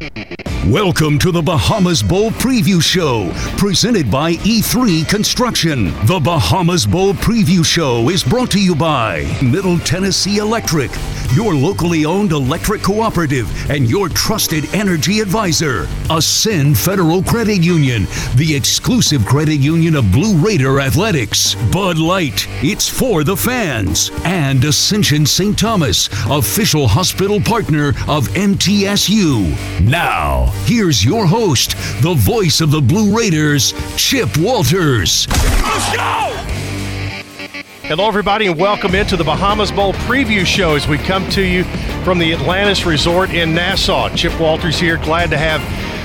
Mm-hmm. Welcome to the Bahamas Bowl Preview Show, presented by E3 Construction. The Bahamas Bowl Preview Show is brought to you by Middle Tennessee Electric, your locally owned electric cooperative and your trusted energy advisor. Ascend Federal Credit Union, the exclusive credit union of Blue Raider Athletics. Bud Light, it's for the fans. And Ascension St. Thomas, official hospital partner of MTSU. Now, here's your host, the voice of the Blue Raiders, Chip Walters. Let's go! Hello, everybody, and welcome into the Bahamas Bowl preview show as we come to you from the Atlantis Resort in Nassau. Chip Walters here, glad to have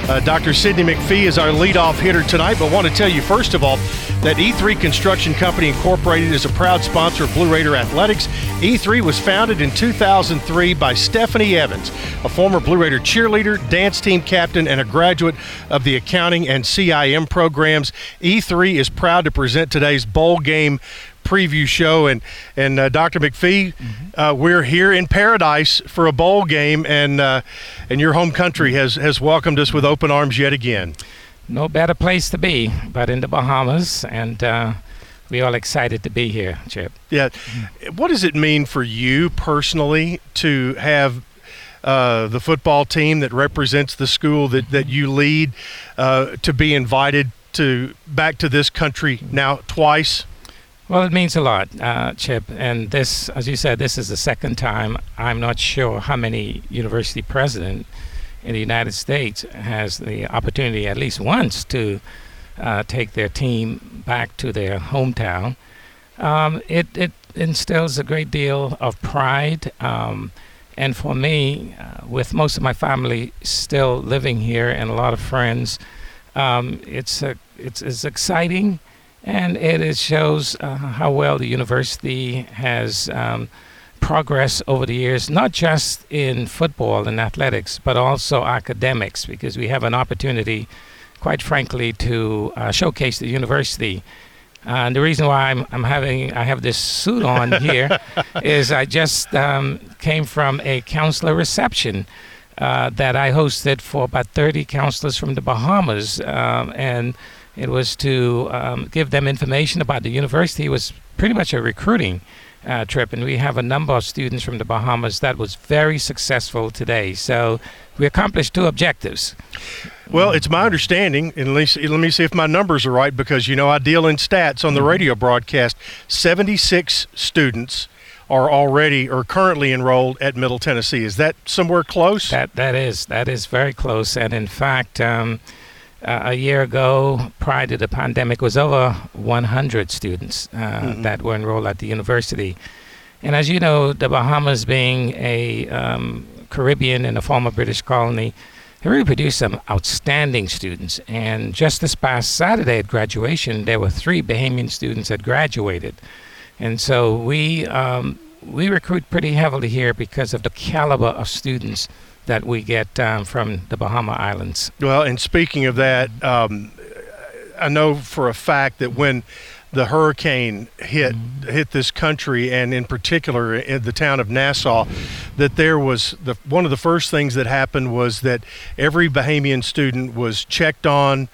uh, Dr. Sidney McPhee is our leadoff hitter tonight, but want to tell you, first of all, that E3 Construction Company Incorporated is a proud sponsor of Blue Raider Athletics. E3 was founded in 2003 by Stephanie Evans, a former Blue Raider cheerleader, dance team captain, and a graduate of the accounting and CIM programs. E3 is proud to present today's bowl game preview show. And and uh, Dr. McPhee, mm-hmm. uh, we're here in paradise for a bowl game, and uh, and your home country has has welcomed us with open arms yet again. No better place to be, but in the Bahamas, and. Uh, we're all excited to be here, Chip. Yeah. What does it mean for you personally to have uh, the football team that represents the school that, that you lead uh, to be invited to back to this country now twice? Well, it means a lot, uh, Chip. And this, as you said, this is the second time. I'm not sure how many university president in the United States has the opportunity at least once to uh, take their team back to their hometown. Um, it, it instills a great deal of pride. Um, and for me, uh, with most of my family still living here and a lot of friends, um, it's, a, it's, it's exciting and it shows uh, how well the university has um, progressed over the years, not just in football and athletics, but also academics, because we have an opportunity, quite frankly, to uh, showcase the university. Uh, and the reason why I'm, I'm, having I have this suit on here is I just um, came from a counselor reception uh, that I hosted for about 30 counselors from the Bahamas, um, and it was to um, give them information about the university. It was pretty much a recruiting uh, trip, and we have a number of students from the Bahamas that was very successful today. So we accomplished two objectives. Well, it's my understanding, and let me, see if my numbers are right, because you know I deal in stats on the mm-hmm. radio broadcast. Seventy-six students are already or currently enrolled at Middle Tennessee. Is that somewhere close? That that is that is very close, and in fact. Um, uh, a year ago, prior to the pandemic, was over 100 students uh, mm-hmm. that were enrolled at the university. And as you know, the Bahamas being a um, Caribbean and a former British colony, it really produced some outstanding students. And just this past Saturday at graduation, there were three Bahamian students that graduated. And so we um, we recruit pretty heavily here because of the caliber of students that we get um, from the Bahama Islands. Well, and speaking of that, um, I know for a fact that when the hurricane hit hit this country and in particular in the town of Nassau that there was the one of the first things that happened was that every Bahamian student was checked on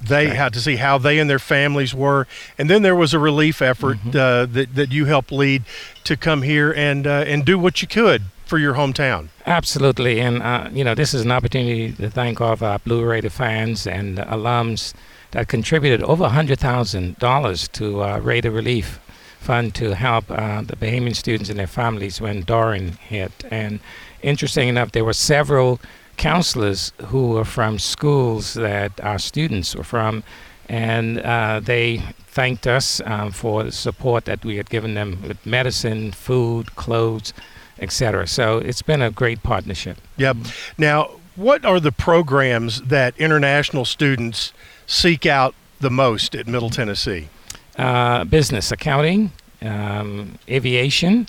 they right. had to see how they and their families were and then there was a relief effort mm-hmm. uh, that, that you helped lead to come here and uh, and do what you could for your hometown. Absolutely, and uh, you know this is an opportunity to thank all of our Blue Raider fans and alums that contributed over hundred thousand dollars to uh, Raider Relief Fund to help uh, the Bahamian students and their families when Dorian hit. And interesting enough, there were several counselors who were from schools that our students were from, and uh, they thanked us um, for the support that we had given them with medicine, food, clothes etc. So it's been a great partnership. Yep. Now, what are the programs that international students seek out the most at Middle Tennessee? Uh, business, accounting, um, aviation,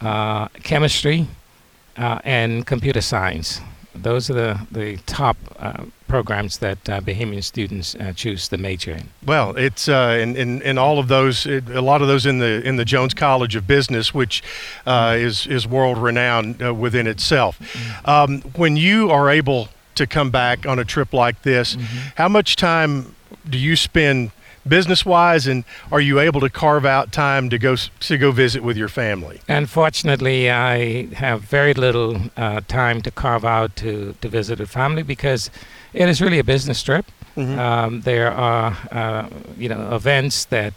uh, chemistry, uh, and computer science. Those are the, the top uh, programs that uh, Bahamian students uh, choose to major in? Well, it's uh, in, in, in all of those, it, a lot of those in the in the Jones College of Business, which uh, mm-hmm. is is world renowned uh, within itself. Mm-hmm. Um, when you are able to come back on a trip like this. Mm-hmm. How much time do you spend business wise, and are you able to carve out time to go to go visit with your family? Unfortunately, I have very little uh, time to carve out to to visit with family because it is really a business trip. Mm-hmm. Um, there are uh, you know events that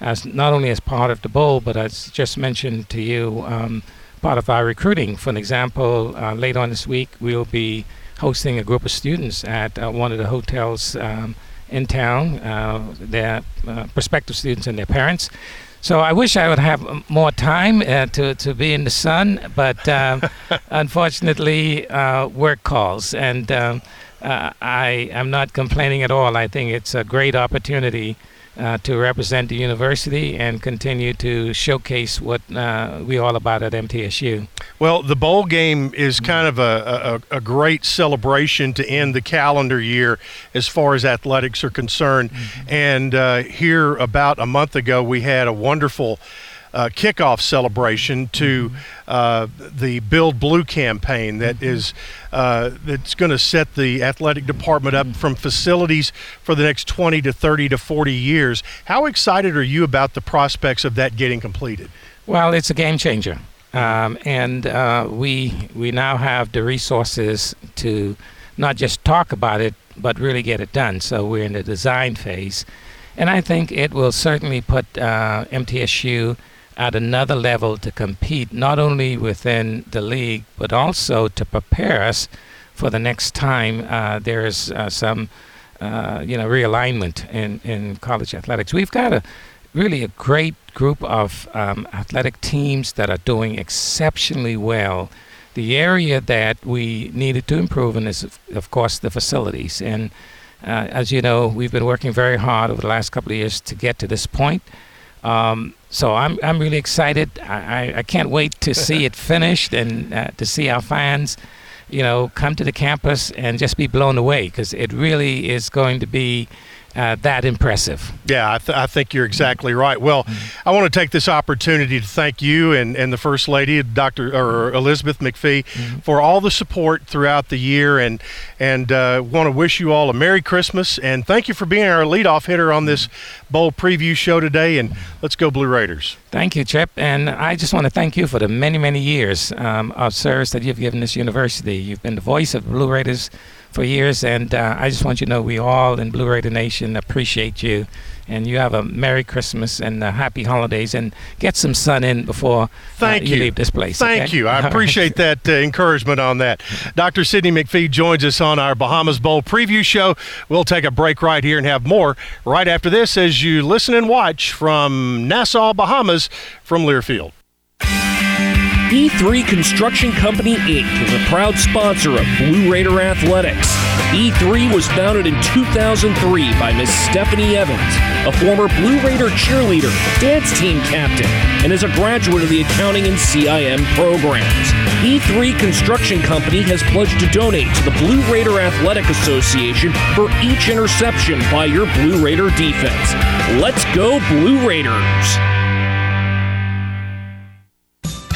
as not only as part of the bowl, but as just mentioned to you, um, part of our recruiting. For an example, uh, later on this week, we'll be hosting a group of students at uh, one of the hotels um, in town, uh, their uh, prospective students and their parents. So I wish I would have more time uh, to, to be in the sun, but um, unfortunately, uh, work calls. And um, I am not complaining at all. I think it's a great opportunity uh, to represent the university and continue to showcase what uh, we're all about at MTSU. Well, the bowl game is kind of a, a, a, great celebration to end the calendar year as far as athletics are concerned. Mm-hmm. And uh, here, about a month ago, we had a wonderful uh, kickoff celebration to uh, the Build Blue campaign that mm-hmm. uh, that's going to set the athletic department up from facilities for the next 20 to 30 to 40 years. How excited are you about the prospects of that getting completed? Well, it's a game changer, um, and uh, we we now have the resources to not just talk about it, but really get it done. So we're in the design phase. And I think it will certainly put uh, MTSU at another level to compete not only within the league but also to prepare us for the next time uh, there is uh, some uh, you know realignment in, in college athletics. We've got a really a great group of um, athletic teams that are doing exceptionally well. The area that we needed to improve in is, of course, the facilities. And uh, as you know, we've been working very hard over the last couple of years to get to this point. Um, so I'm I'm really excited. I, I, can't wait to see it finished and uh, to see our fans, you know, come to the campus and just be blown away because it really is going to be uh, that impressive. Yeah, I, th- I, think you're exactly right. Well, mm-hmm. I want to take this opportunity to thank you and, and the First Lady, Dr. or Elizabeth McPhee, mm-hmm. for all the support throughout the year, and and uh, want to wish you all a Merry Christmas and thank you for being our leadoff hitter on this bowl preview show today. And let's go Blue Raiders. Thank you, Chip, and I just want to thank you for the many many years um, of service that you've given this university. You've been the voice of Blue Raiders for years. And uh, I just want you to know we all in Blue Raider Nation appreciate you. And you have a Merry Christmas and Happy Holidays and get some sun in before uh, Thank uh, you. you. leave this place. Thank okay? you. I appreciate that uh, encouragement on that. Dr. Sidney McPhee joins us on our Bahamas Bowl preview show. We'll take a break right here and have more right after this as you listen and watch from Nassau, Bahamas, from Learfield. E3 Construction Company Inc. is a proud sponsor of Blue Raider Athletics. E3 was founded in 2003 by Ms. Stephanie Evans, a former Blue Raider cheerleader, dance team captain, and is a graduate of the accounting and CIM programs. E3 Construction Company has pledged to donate to the Blue Raider Athletic Association for each interception by your Blue Raider defense. Let's go, Blue Raiders!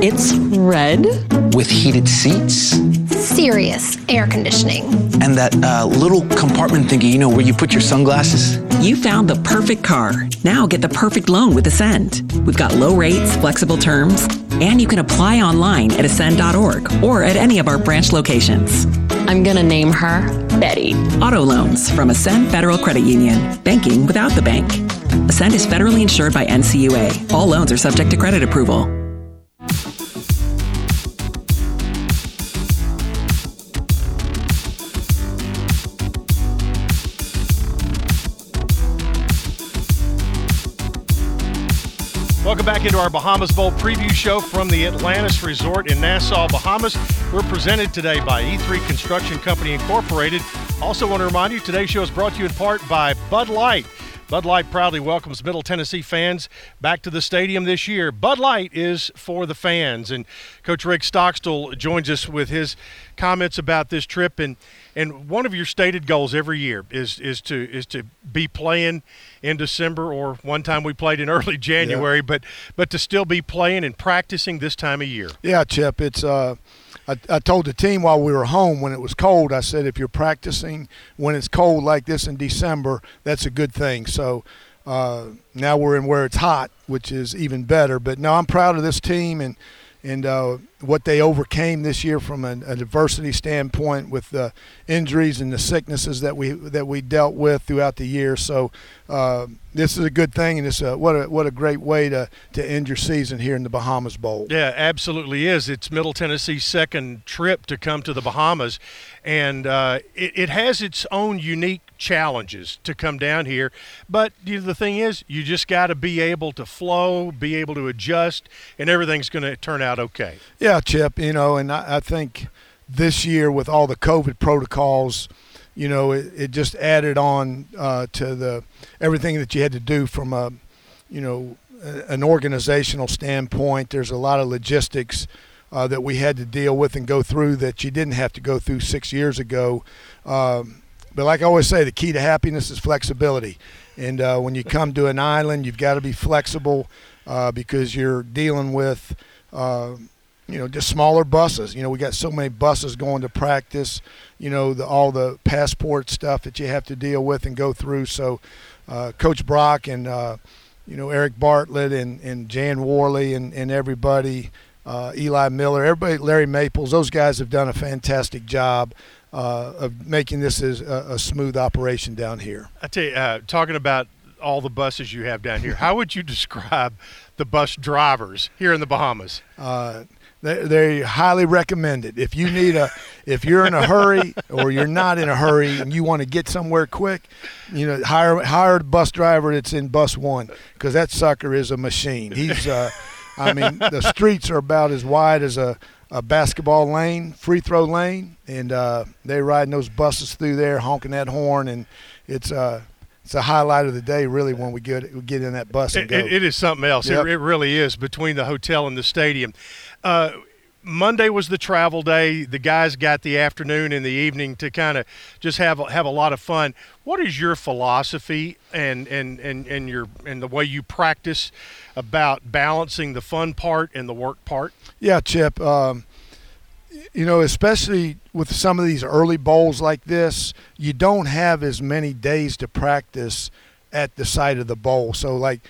It's red. With heated seats. Serious air conditioning. And that uh, little compartment thingy, you know, where you put your sunglasses. You found the perfect car. Now get the perfect loan with Ascend. We've got low rates, flexible terms, and you can apply online at ascend.org or at any of our branch locations. I'm going to name her Betty. Auto loans from Ascend Federal Credit Union. Banking without the bank. Ascend is federally insured by NCUA. All loans are subject to credit approval. Welcome back into our Bahamas Bowl preview show from the Atlantis Resort in Nassau, Bahamas. We're presented today by E3 Construction Company Incorporated. Also, want to remind you today's show is brought to you in part by Bud Light. Bud Light proudly welcomes Middle Tennessee fans back to the stadium this year. Bud Light is for the fans, and Coach Rick Stockstill joins us with his comments about this trip. and And one of your stated goals every year is is to is to be playing in December, or one time we played in early January, yeah. but but to still be playing and practicing this time of year. Yeah, Chip, it's uh I, I, told the team while we were home when it was cold, I said, if you're practicing when it's cold like this in December, that's a good thing. So uh, now we're in where it's hot, which is even better. But no, I'm proud of this team and and uh, what they overcame this year from a, a diversity standpoint with the injuries and the sicknesses that we that we dealt with throughout the year. So uh, this is a good thing, and it's a, what a what a great way to to end your season here in the Bahamas Bowl. Yeah, absolutely is. It's Middle Tennessee's second trip to come to the Bahamas, and uh, it, it has its own unique challenges to come down here. But you know, the thing is, you just got to be able to flow, be able to adjust, and everything's going to turn out okay. Yeah, Chip. You know, and I, I think this year with all the COVID protocols, you know, it, it just added on uh, to the everything that you had to do from a, you know, an organizational standpoint. There's a lot of logistics. Uh, that we had to deal with and go through that you didn't have to go through six years ago. Um, but like I always say, the key to happiness is flexibility. And uh, when you come to an island, you've got to be flexible uh, because you're dealing with, uh, you know, just smaller buses. You know, we got so many buses going to practice. You know, the, all the passport stuff that you have to deal with and go through. So, uh, Coach Brock and uh, you know Eric Bartlett and, and Jan Worley and, and everybody, uh, Eli Miller, everybody, Larry Maples, those guys have done a fantastic job uh, of making this as a, a, smooth operation down here. I tell you, uh, talking about all the buses you have down here, how would you describe the bus drivers here in the Bahamas? Uh, they, they highly recommend it. If you need a, if you're in a hurry or you're not in a hurry and you want to get somewhere quick, you know, hire hire a bus driver that's in bus one because that sucker is a machine. He's, uh, I mean, the streets are about as wide as a a basketball lane, free throw lane, and uh, they're riding those buses through there, honking that horn, and it's uh, it's a highlight of the day, really, when we get we get in that bus and it, go. it is something else. Yep. It, it, really is between the hotel and the stadium. Uh, Monday was the travel day. The guys got the afternoon and the evening to kind of just have have a lot of fun. What is your philosophy and and and and your and the way you practice about balancing the fun part and the work part? Yeah, Chip. Um, you know, especially with some of these early bowls like this, you don't have as many days to practice at the site of the bowl. So like,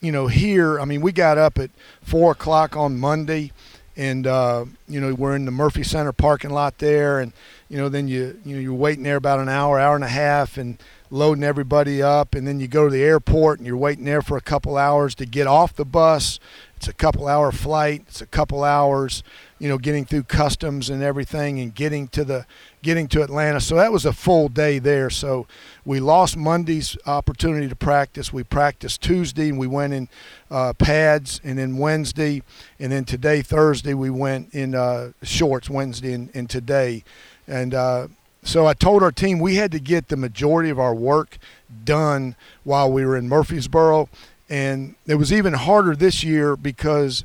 you know, here, I mean, we got up at four o'clock on Monday, and uh, you know we're in the Murphy Center parking lot there, and you know then you you know you're waiting there about an hour, hour and a half, and loading everybody up, and then you go to the airport and you're waiting there for a couple hours to get off the bus. It's a couple hour flight. It's a couple hours, you know, getting through customs and everything, and getting to the getting to Atlantis. So that was a full day there. So we lost Monday's opportunity to practice. We practiced Tuesday and we went in uh, pads, and then Wednesday, and then today Thursday we went in uh, shorts Wednesday and, and today, and. Uh, so I told our team we had to get the majority of our work done while we were in Murfreesboro. And it was even harder this year because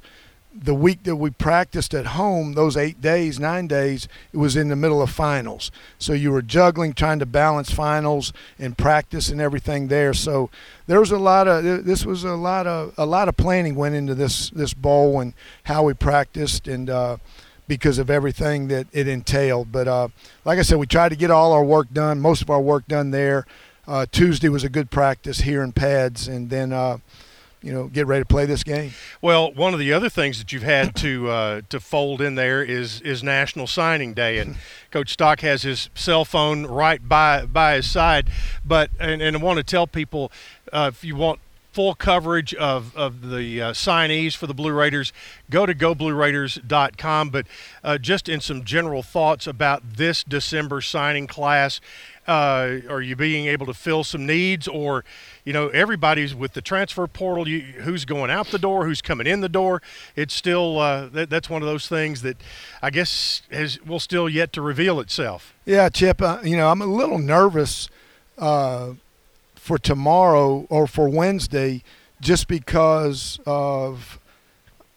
the week that we practiced at home, those eight days, nine days, it was in the middle of finals. So you were juggling, trying to balance finals and practice and everything there. So there was a lot of this was a lot of a lot of planning went into this this bowl and how we practiced and. Uh, because of everything that it entailed. But uh, like I said, we tried to get all our work done, most of our work done there. Uh, Tuesday was a good practice here in pads, and then uh, you know get ready to play this game. Well, one of the other things that you've had to uh, to fold in there is is National Signing Day, and Coach Stock has his cell phone right by by his side. But and, and I want to tell people uh, if you want full coverage of, of the uh, signees for the Blue Raiders, go to goblueraiders.com. But uh, just in some general thoughts about this December signing class, uh, are you being able to fill some needs? Or you know everybody's with the transfer portal you, who's going out the door who's coming in the door? It's still uh, that, that's one of those things that i guess has will still yet to reveal itself. Yeah chip uh, you know i'm a little nervous uh, for tomorrow or for Wednesday just because of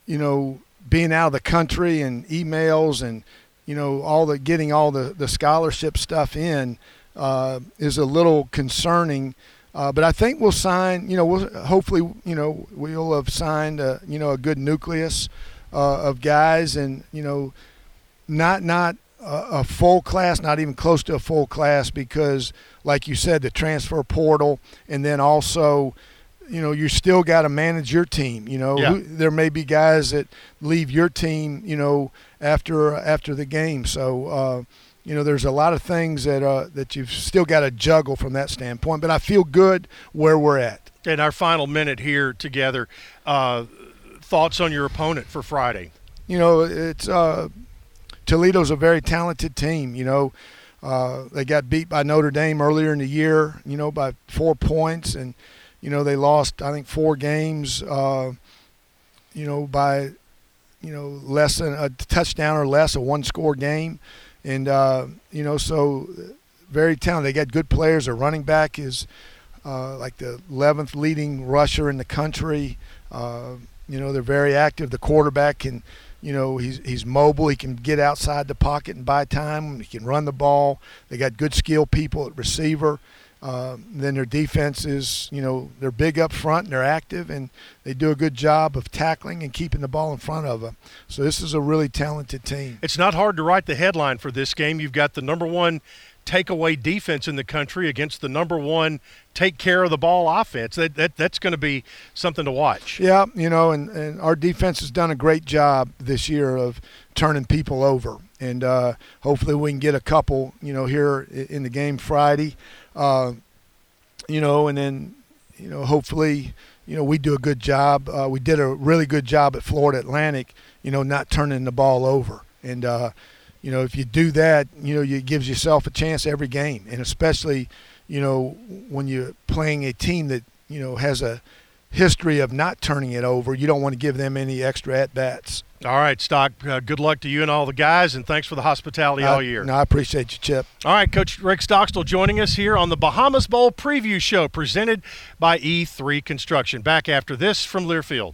you know being out of the country and emails and you know all the getting all the the scholarship stuff in uh, is a little concerning. Uh, but I think we'll sign. You know, we'll hopefully you know we'll have signed a you know a good nucleus uh, of guys and you know not not a, full class, not even close to a full class, because, like you said, the transfer portal, and then also, you know, you still got to manage your team. You know, yeah. Who, there may be guys that leave your team, you know, after after the game. So, uh, you know, there's a lot of things that uh, that you've still got to juggle from that standpoint. But I feel good where we're at. In our final minute here together, uh, thoughts on your opponent for Friday? You know, it's uh, Toledo's a very talented team. You know, uh, they got beat by Notre Dame earlier in the year. You know, by four points, and you know they lost I think four games. Uh, you know, by you know less than a touchdown or less, a one-score game, and uh, you know so very talented. They got good players. Their running back is uh, like the 11th leading rusher in the country. Uh, you know, they're very active. The quarterback can you know, he's he's mobile. He can get outside the pocket and buy time. He can run the ball. They got good skill people at receiver. Uh, then their defense is, you know, they're big up front and they're active and they do a good job of tackling and keeping the ball in front of them. So this is a really talented team. It's not hard to write the headline for this game. You've got the number one takeaway defense in the country against the number one take care of the ball offense. That, that that's going to be something to watch. Yeah, you know, and, and our defense has done a great job this year of turning people over, and uh, hopefully we can get a couple, you know, here in the game Friday, uh, you know, and then you know hopefully you know we do a good job. Uh, we did a really good job at Florida Atlantic, you know, not turning the ball over, and uh, you know if you do that, you know, it gives yourself a chance every game, and especially you know, when you're playing a team that, you know, has a history of not turning it over, you don't want to give them any extra at bats. All right, Stock. Uh, good luck to you and all the guys, and thanks for the hospitality I, all year. No, I appreciate you, Chip. All right, Coach Rick Stockstill joining us here on the Bahamas Bowl preview show presented by E3 Construction. Back after this from Learfield.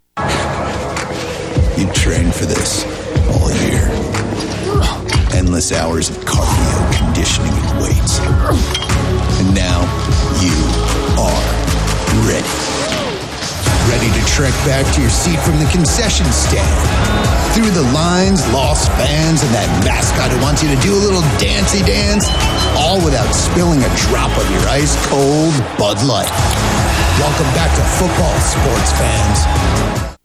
You trained for this all year. Endless hours of cardio, conditioning, and weights. And now you are ready. Ready to trek back to your seat from the concession stand. Through the lines, lost fans, and that mascot who wants you to do a little dancey dance, all without spilling a drop of your ice cold Bud Light. Welcome back to football, sports fans.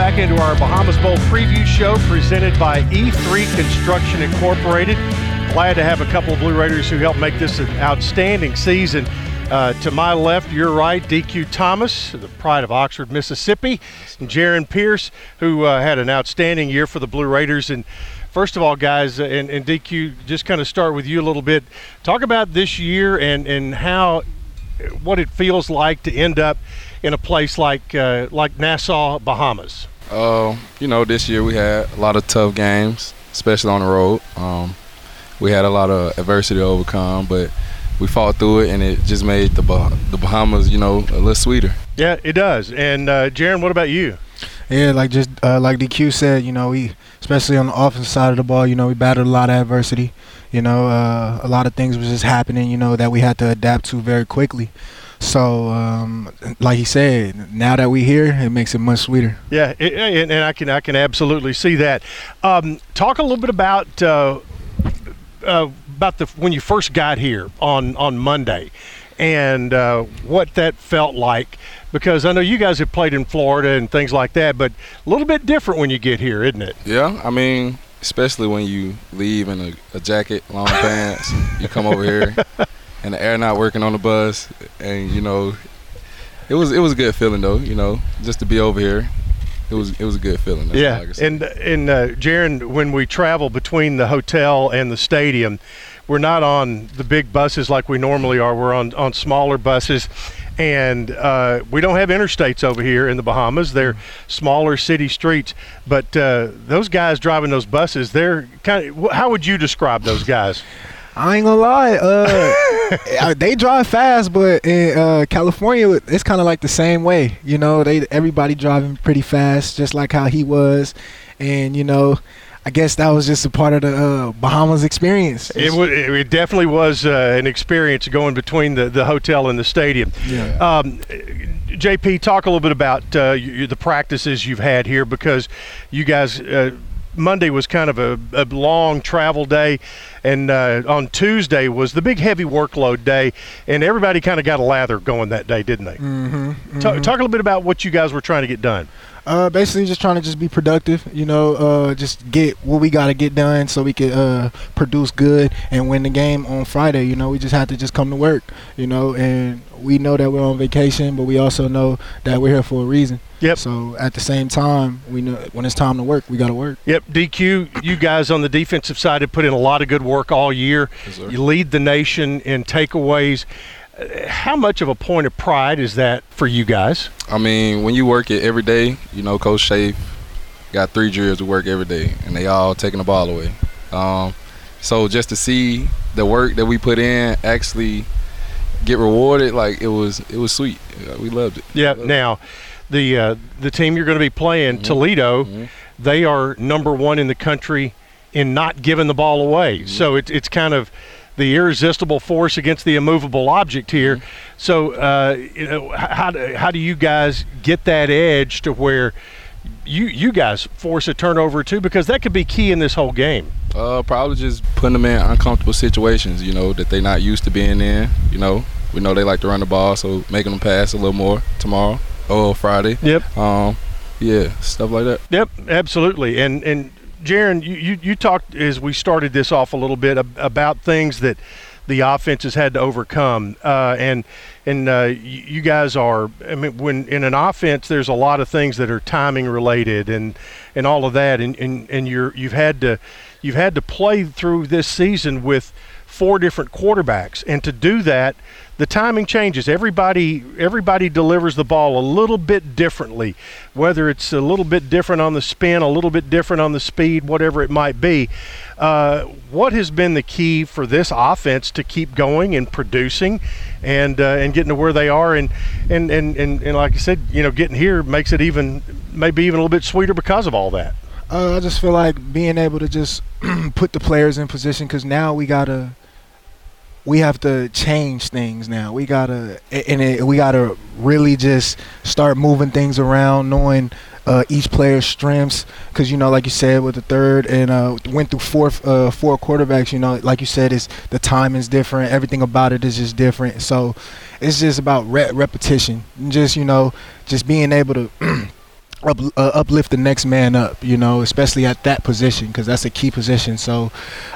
Back into our Bahamas Bowl preview show presented by E3 Construction Incorporated. Glad to have a couple of Blue Raiders who helped make this an outstanding season. Uh, to my left, your right, DQ Thomas, the pride of Oxford, Mississippi, and Jarrin Pierce, who uh, had an outstanding year for the Blue Raiders. And first of all, guys, uh, and, and DQ, just kind of start with you a little bit. Talk about this year and, and how, what it feels like to end up in a place like uh, like Nassau, Bahamas? Uh, you know, this year we had a lot of tough games, especially on the road. Um, we had a lot of adversity to overcome, but we fought through it, and it just made the bah- the Bahamas, you know, a little sweeter. Yeah, it does. And uh, Jarrin, what about you? Yeah, like just uh, like DQ said, you know, we especially on the offensive side of the ball, you know, we battled a lot of adversity. You know, uh, a lot of things was just happening, you know, that we had to adapt to very quickly. So, um, like he said, now that we're here, it makes it much sweeter. Yeah, it, and, and, I can I can absolutely see that. Um, talk a little bit about uh, uh, about the when you first got here on on Monday, and uh, what that felt like. Because I know you guys have played in Florida and things like that, but a little bit different when you get here, isn't it? Yeah, I mean, especially when you leave in a, a jacket, long pants, you come over here. and the air not working on the bus, and you know, it was it was a good feeling though. You know, just to be over here, it was it was a good feeling. That's yeah, and and uh, Jarrin, when we travel between the hotel and the stadium, we're not on the big buses like we normally are. We're on on smaller buses. and uh, we don't have interstates over here in the Bahamas. They're smaller city streets, but uh, those guys driving those buses, they're kind of. How would you describe those guys? I ain't gonna lie. Uh, they drive fast, but in uh, California, it's kind of like the same way. You know, they everybody driving pretty fast, just like how he was, and you know. I guess that was just a part of the uh, Bahamas experience. It, w- it definitely was uh, an experience going between the, the hotel and the stadium. Yeah. Um, JP, talk a little bit about uh, you, the practices you've had here because you guys. Monday was kind of a, a long travel day, and uh, on Tuesday was the big heavy workload day, and everybody kind of got a lather going that day, didn't they? Mm-hmm, Talk, talk a little bit about what you guys were trying to get done. Uh, basically, just trying to just be productive. You know, uh, just get what we got to get done so we could uh, produce good and win the game on Friday. You know, we just have to just come to work. You know, and we know that we're on vacation, but we also know that we're here for a reason. Yep. So at the same time, we know when it's time to work, we got to work. Yep. DQ, you guys on the defensive side have put in a lot of good work all year. Yes, you lead the nation in takeaways. How much of a point of pride is that for you guys? I mean, when you work it every day, you know, Coach Shafe got three drills we work every day, and they all taking the ball away. Um, so just to see the work that we put in actually get rewarded, like it was, it was sweet. We loved it. Yeah. Now, the uh, the team you're going to be playing, Toledo, they are number one in the country in not giving the ball away. So it's it's kind of the irresistible force against the immovable object here. So uh, you know, how do, how do you guys get that edge to where you you guys force a turnover too? Because that could be key in this whole game. Uh, probably just putting them in uncomfortable situations, you know, that they're not used to being in. You know, we know they like to run the ball, so making them pass a little more tomorrow or Friday. Yep. Um, yeah, stuff like that. Yep, absolutely. And and Jarrin, you, you, you talked as we started this off a little bit about things that the offense has had to overcome. Uh, and and uh, you, guys are. I mean, when in an offense, there's a lot of things that are timing related and and all of that. And and, and you're you've had to you've had to play through this season with four different quarterbacks, and to do that, the timing changes. Everybody everybody delivers the ball a little bit differently, whether it's a little bit different on the spin, a little bit different on the speed, whatever it might be. Uh, what has been the key for this offense to keep going and producing, and uh, and getting to where they are, and, and and and and like I said, you know, getting here makes it even maybe even a little bit sweeter because of all that. Uh, I just feel like being able to just put the players in position because now we gotta, we have to change things now. We gotta, and it, we gotta really just start moving things around, knowing uh, each player's strengths. Because you know, like you said, with the third and uh, went through four uh, four quarterbacks. You know, like you said, is the timing's different. Everything about it is just different. So it's just about re- repetition. Just you know, just being able to. up, uh, uplift the next man up, you know, especially at that position because that's a key position. So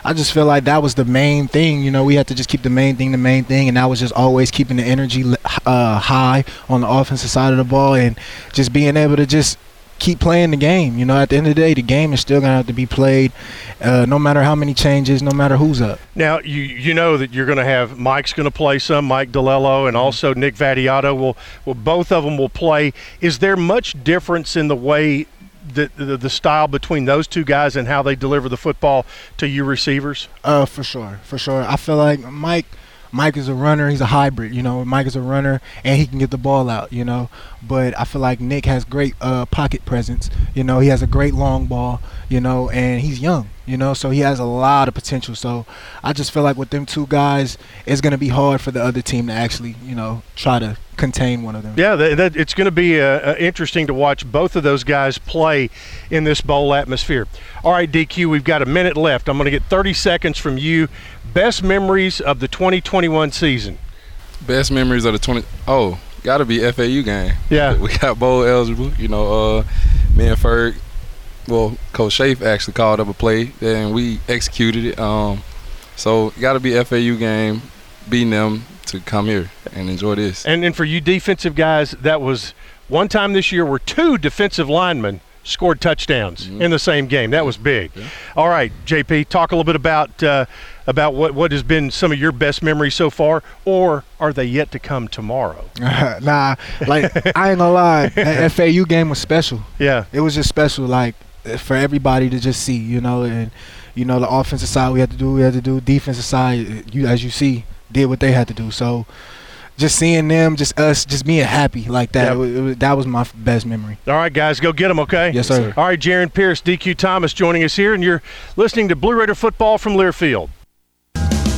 I just feel like that was the main thing. You know, we had to just keep the main thing the main thing, and that was just always keeping the energy uh, high on the offensive side of the ball and just being able to just keep playing the game. You know, at the end of the day, the game is still gonna have to be played, uh, no matter how many changes, no matter who's up. Now you you know that you're going to have Mike's going to play some, Mike DiLiello, and also Nick Vattiato will will both of them will play. Is there much difference in the way that the, the style between those two guys and how they deliver the football to you receivers? Uh, for sure, for sure. I feel like Mike. Mike is a runner. He's a hybrid, you know. Mike is a runner, and he can get the ball out, you know. But I feel like Nick has great uh, pocket presence. You know, he has a great long ball, you know, and he's young, you know, so he has a lot of potential. So I just feel like with them two guys, it's gonna be hard for the other team to actually, you know, try to contain one of them. Yeah, that, that, it's going to be uh, uh, interesting to watch both of those guys play in this bowl atmosphere. All right, DQ, we've got a minute left. I'm going to get 30 seconds from you. Best memories of the 2021 season. Best memories of the 20. Oh, got to be FAU game. Yeah. We got bowl eligible. You know, uh, me and Ferg, well, Coach Shafe actually called up a play and we executed it. Um, so got to be FAU game, beating them to come here and enjoy this. And then for you defensive guys, that was one time this year where two defensive linemen scored touchdowns in the same game. That was big. All right, JP, talk a little bit about uh, about what, what has been some of your best memories so far, or are they yet to come tomorrow? nah, like I ain't gonna lie, that FAU game was special. Yeah, it was just special, like for everybody to just see, you know, and you know the offensive side we had to do, we had to do defensive side. You as you see, did what they had to do. So just seeing them, just us, just being happy like that. Yep. It, it, that was my best memory. All right, guys, go get them, okay? Yes, sir. All right, Jarrin Pierce, DQ Thomas joining us here, and you're listening to Blue Raider football from Learfield.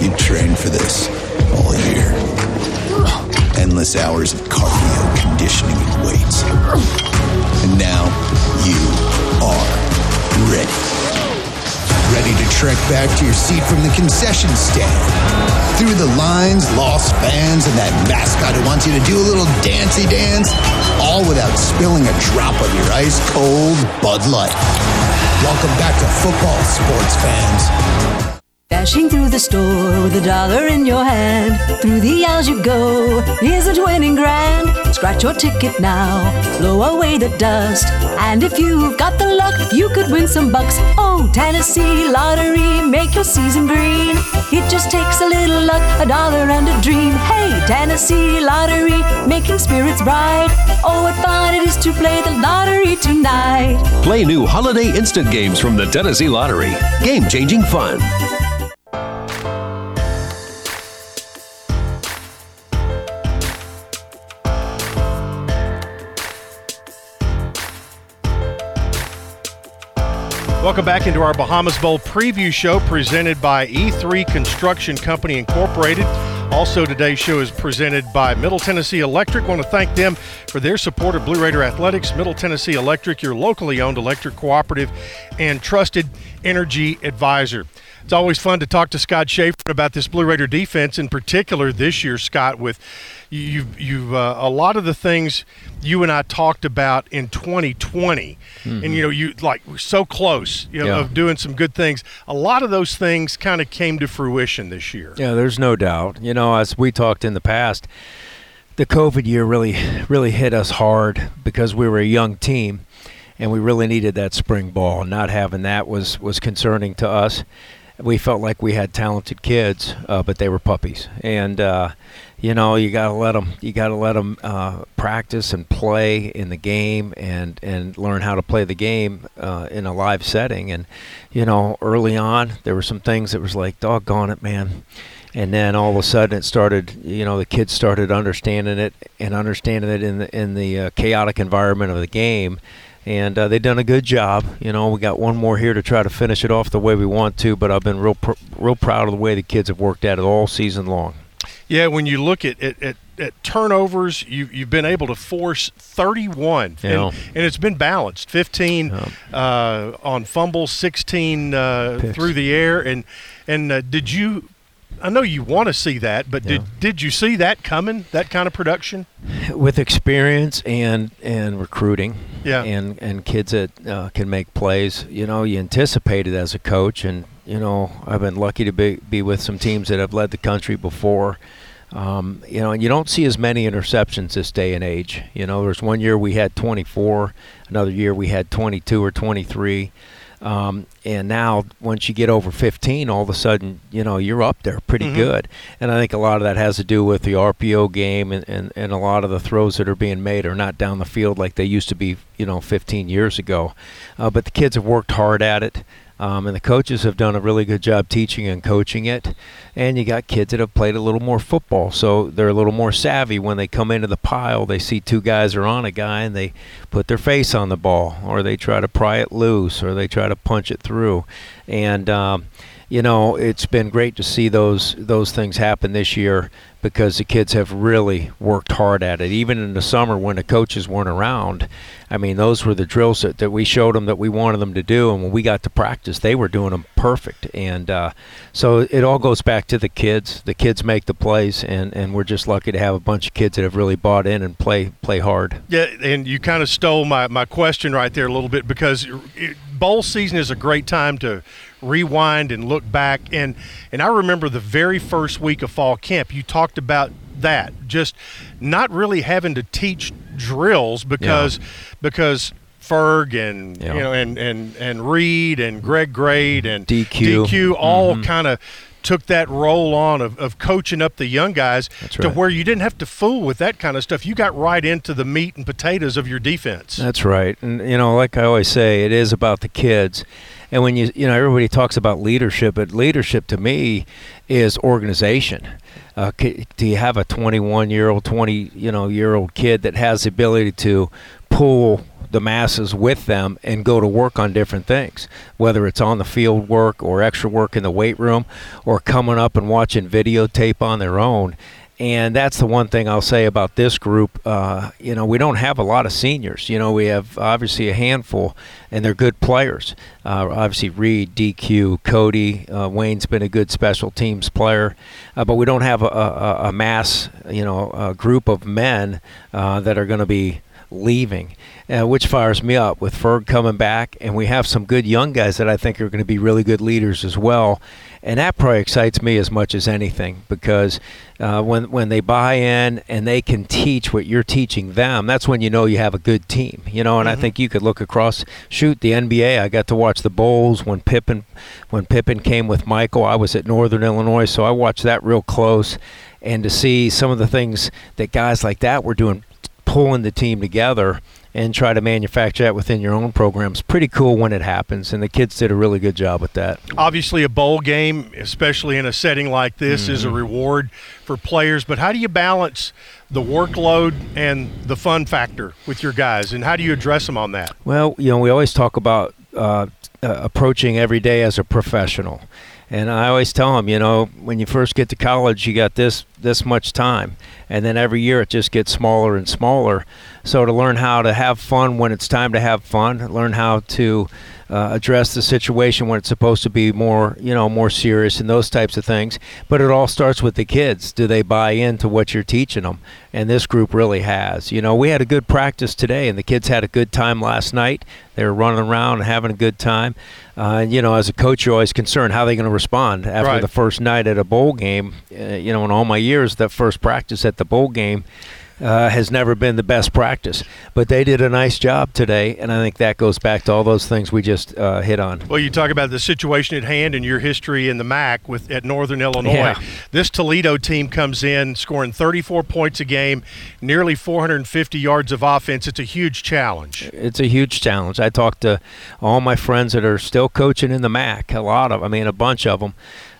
You trained for this all year. Endless hours of cardio, conditioning, and weights. And now you are ready. Ready to trek back to your seat from the concession stand. Through the lines, lost fans, and that mascot who wants you to do a little dancey dance, all without spilling a drop of your ice cold Bud Light. Welcome back to football, sports fans. Dashing through the store with a dollar in your hand. Through the aisles you go, isn't winning grand? Scratch your ticket now, blow away the dust. And if you've got the luck, you could win some bucks. Oh, Tennessee Lottery, make your season green. It just takes a little luck, a dollar and a dream. Hey, Tennessee Lottery, making spirits bright. Oh, what fun it is to play the lottery tonight. Play new holiday instant games from the Tennessee Lottery. Game changing fun. Welcome back into our Bahamas Bowl preview show presented by E3 Construction Company Incorporated. Also, today's show is presented by Middle Tennessee Electric. I want to thank them for their support of Blue Raider Athletics. Middle Tennessee Electric, your locally owned electric cooperative and trusted energy advisor. It's always fun to talk to Scott Shafer about this Blue Raider defense, in particular this year, Scott. With you, you uh, a lot of the things you and I talked about in 2020, mm-hmm. and you know, you like so close, you know, yeah. of doing some good things. A lot of those things kind of came to fruition this year. Yeah, there's no doubt. You know, as we talked in the past, the COVID year really, really hit us hard because we were a young team and we really needed that spring ball. Not having that was was concerning to us we felt like we had talented kids, uh, but they were puppies. And uh, you know, you gotta let them. You gotta let them uh, practice and play in the game, and and learn how to play the game uh, in a live setting. And you know, early on, there were some things that was like, doggone it, man. And then all of a sudden, it started. You know, the kids started understanding it and understanding it in the in the uh, chaotic environment of the game and uh, they've done a good job. You know, we got one more here to try to finish it off the way we want to, but I've been real pr- real proud of the way the kids have worked at it all season long. Yeah, when you look at, at, at, at turnovers, you, you've been able to force 31, Yeah. and, and it's been balanced 15 uh, on fumbles, 16 uh, through the air. And, and uh, did you, I know you want to see that, but did, did you see that coming, that kind of production? with experience and and recruiting. Yeah. and and kids that uh, can make plays. You know you anticipate it as a coach and you know i've been lucky to be, be with some teams that have led the country before. Um, you know and you don't see as many interceptions this day and age. You know there's one year we had 24 another year we had 22 or 23 um, and now once you get over 15 all of a sudden you know you're up there pretty Mhm. good. And i think a lot of that has to do with the rpo game and, and, and a lot of the throws that are being made are not down the field like they used to be you know 15 years ago. Uh, but the kids have worked hard at it um, and the coaches have done a really good job teaching and coaching it. And you got kids that have played a little more football, so they're a little more savvy when they come into the pile. They see two guys are on a guy, and they put their face on the ball, or they try to pry it loose, or they try to punch it through. And um, you know, it's been great to see those those things happen this year because the kids have really worked hard at it. Even in the summer when the coaches weren't around, I mean, those were the drills that, that we showed them that we wanted them to do, and when we got to practice, they were doing them perfect. And uh, so it all goes back to the kids. The kids make the plays, and, and we're just lucky to have a bunch of kids that have really bought in and play play hard. Yeah, and you kind of stole my, my question right there a little bit because it, bowl season is a great time to rewind and look back. And and I remember the very first week of fall camp, you talked about that, just not really having to teach drills because because Ferg and Yeah. you know and and and Reed and Greg Grade and DQ. DQ all Mhm. kind of took that role on of, of coaching up the young guys to where you didn't have to fool with that kind of stuff. You got right into the meat and potatoes of your defense. That's right. And you know, like I always say, it is about the kids. And when you you know everybody talks about leadership, but leadership to me is organization. Uh, do you have a 21 year old, 20 you know year old kid that has the ability to pull the masses with them and go to work on different things, whether it's on the field work or extra work in the weight room, or coming up and watching videotape on their own. And that's the one thing I'll say about this group. Uh, you know, we don't have a lot of seniors. You know, we have obviously a handful, and they're good players. Uh, obviously, Reed, DQ, Cody, uh, Wayne's been a good special teams player, uh, but we don't have a, a, a mass, you know, group of men uh, that are going to be leaving, uh, which fires me up with Ferg coming back, and we have some good young guys that I think are going to be really good leaders as well. And that probably excites me as much as anything because uh, when when they buy in and they can teach what you're teaching them, that's when you know you have a good team. You know, and I think you could look across, shoot the NBA. I got to watch the Bulls when Pippen when Pippen came with Michael. I was at Northern Illinois, so I watched that real close. And to see some of the things that guys like that were doing, pulling the team together and try to manufacture that within your own programs, pretty cool when it happens. And the kids did a really good job with that. Obviously, a bowl game, especially in a setting like this, is a Mhm. reward for players. But how do you balance the workload and the fun factor with your guys, and how do you address them on that? Well, you know, we always talk about uh, uh, approaching every day as a professional. And I always tell them, you know, when you first get to college, you got this this much time, and then every year it just gets smaller and smaller. So to learn how to have fun when it's time to have fun, learn how to uh, address the situation when it's supposed to be more, you know, more serious and those types of things. But it all starts with the kids. Do they buy into what you're teaching them? And this group really has. You know, we had a good practice today, and the kids had a good time last night. They were running around and having a good time. Uh, and you know, as a coach, you're always concerned how are they going to respond after Right. the first night at a bowl game. Uh, you know, in all my years, that first practice at the bowl game uh, has never been the best practice. But they did a nice job today, and I think that goes back to all those things we just uh, hit on. Well, you talk about the situation at hand and your history in the MAC with at Northern Illinois. Yeah. This Toledo team comes in scoring 34 points a game, nearly 450 yards of offense. It's a huge challenge. It's a huge challenge. I talked to all my friends that are still coaching in the MAC. A lot of, I mean, a bunch of them.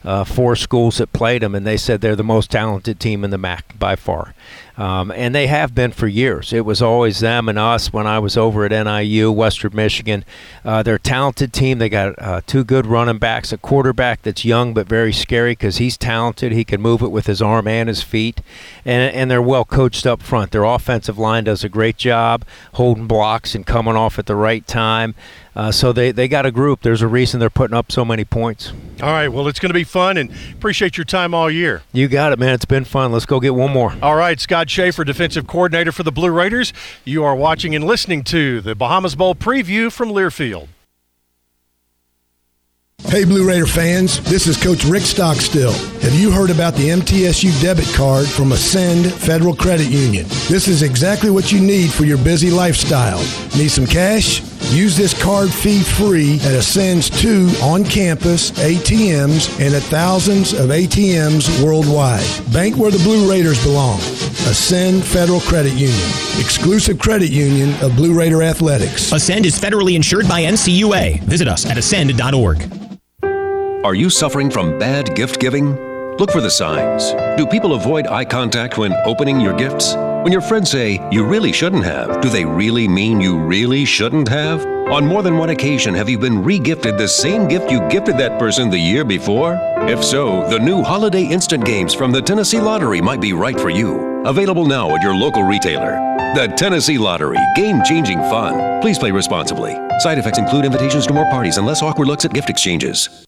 Uh, four schools that played them, and they said they're the most talented team in the MAC by far. Um, and they have been for years. It was always them and us when I was over at NIU, Western Michigan. Uh, they're a talented team. They got uh, two good running backs, a quarterback that's young but very scary because he's talented. He can move it with his arm and his feet. And, and they're well coached up front. Their offensive line does a great job holding blocks and coming off at the right time. Uh, so they, they got a group. There's a reason they're putting up so many points. All right. Well, it's going to be fun and appreciate your time all year. You got it, man. It's been fun. Let's go get one more. All right. Scott Shafer, defensive coordinator for the Blue Raiders. You are watching and listening to the Bahamas Bowl preview from Learfield. Hey, Blue Raider fans, this is Coach Rick Stockstill. Have you heard about the MTSU debit card from Ascend Federal Credit Union? This is exactly what you need for your busy lifestyle. Need some cash? Use this card fee free at Ascend's two on campus ATMs and at thousands of ATMs worldwide. Bank where the Blue Raiders belong. Ascend Federal Credit Union, exclusive credit union of Blue Raider Athletics. Ascend is federally insured by NCUA. Visit us at ascend.org. Are you suffering from bad gift giving? Look for the signs. Do people avoid eye contact when opening your gifts? When your friends say, you really shouldn't have, do they really mean you really shouldn't have? On more than one occasion, have you been regifted the same gift you gifted that person the year before? If so, the new Holiday Instant Games from the Tennessee Lottery might be right for you. Available now at your local retailer. The Tennessee Lottery, game changing fun. Please play responsibly. Side effects include invitations to more parties and less awkward looks at gift exchanges.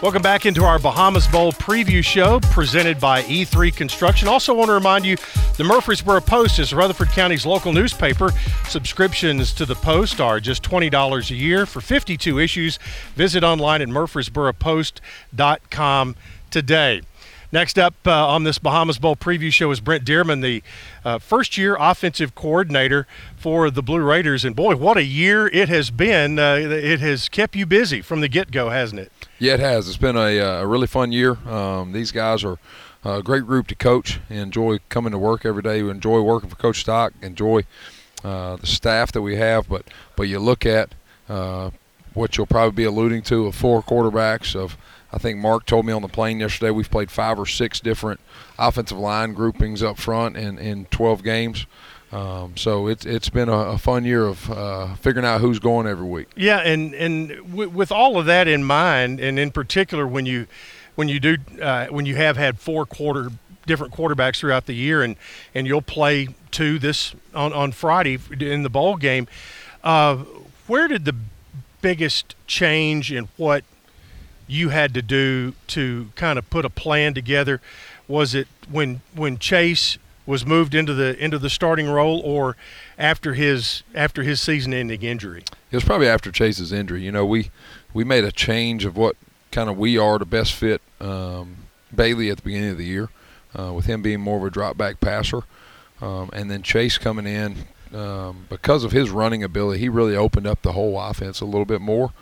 Welcome back into our Bahamas Bowl preview show presented by E3 Construction. Also, want to remind you the Murfreesboro Post is Rutherford County's local newspaper. Subscriptions to the Post are just $20 a year for 52 issues. Visit online at murfreesboropost.com today. Next up uh, on this Bahamas Bowl preview show is Brent Dearmon, the uh, first year offensive coordinator for the Blue Raiders. And boy, what a year it has been. Uh, it has kept you busy from the get go, hasn't it? Yeah, it has. It's been a, uh, a really fun year. Um, these guys are a great group to coach. Enjoy coming to work every day. We enjoy working for Coach Stock. Enjoy uh, the staff that we have. But but you look at uh, what you'll probably be alluding to of four quarterbacks of I think Mark told me on the plane yesterday we've played five or six different offensive line groupings up front in, in 12 games. Um, so it's it's been a, a fun year of uh, figuring out who's going every week. Yeah, and and w- with all of that in mind, and in particular when you when you do uh, when you have had four quarter different quarterbacks throughout the year, and and you'll play two this on on Friday in the bowl game. Uh, where did the biggest change in what you had to do to kind of put a plan together? Was it when when Chase was moved into the into the starting role, or after his after his season-ending injury? It was probably after Chase's injury. You know, we we made a change of what kind of we are to best fit um, Bailey at the beginning of the year, uh, with him being more of a drop back passer, um, and then Chase coming in um, because of his running ability. He really opened up the whole offense a little bit more.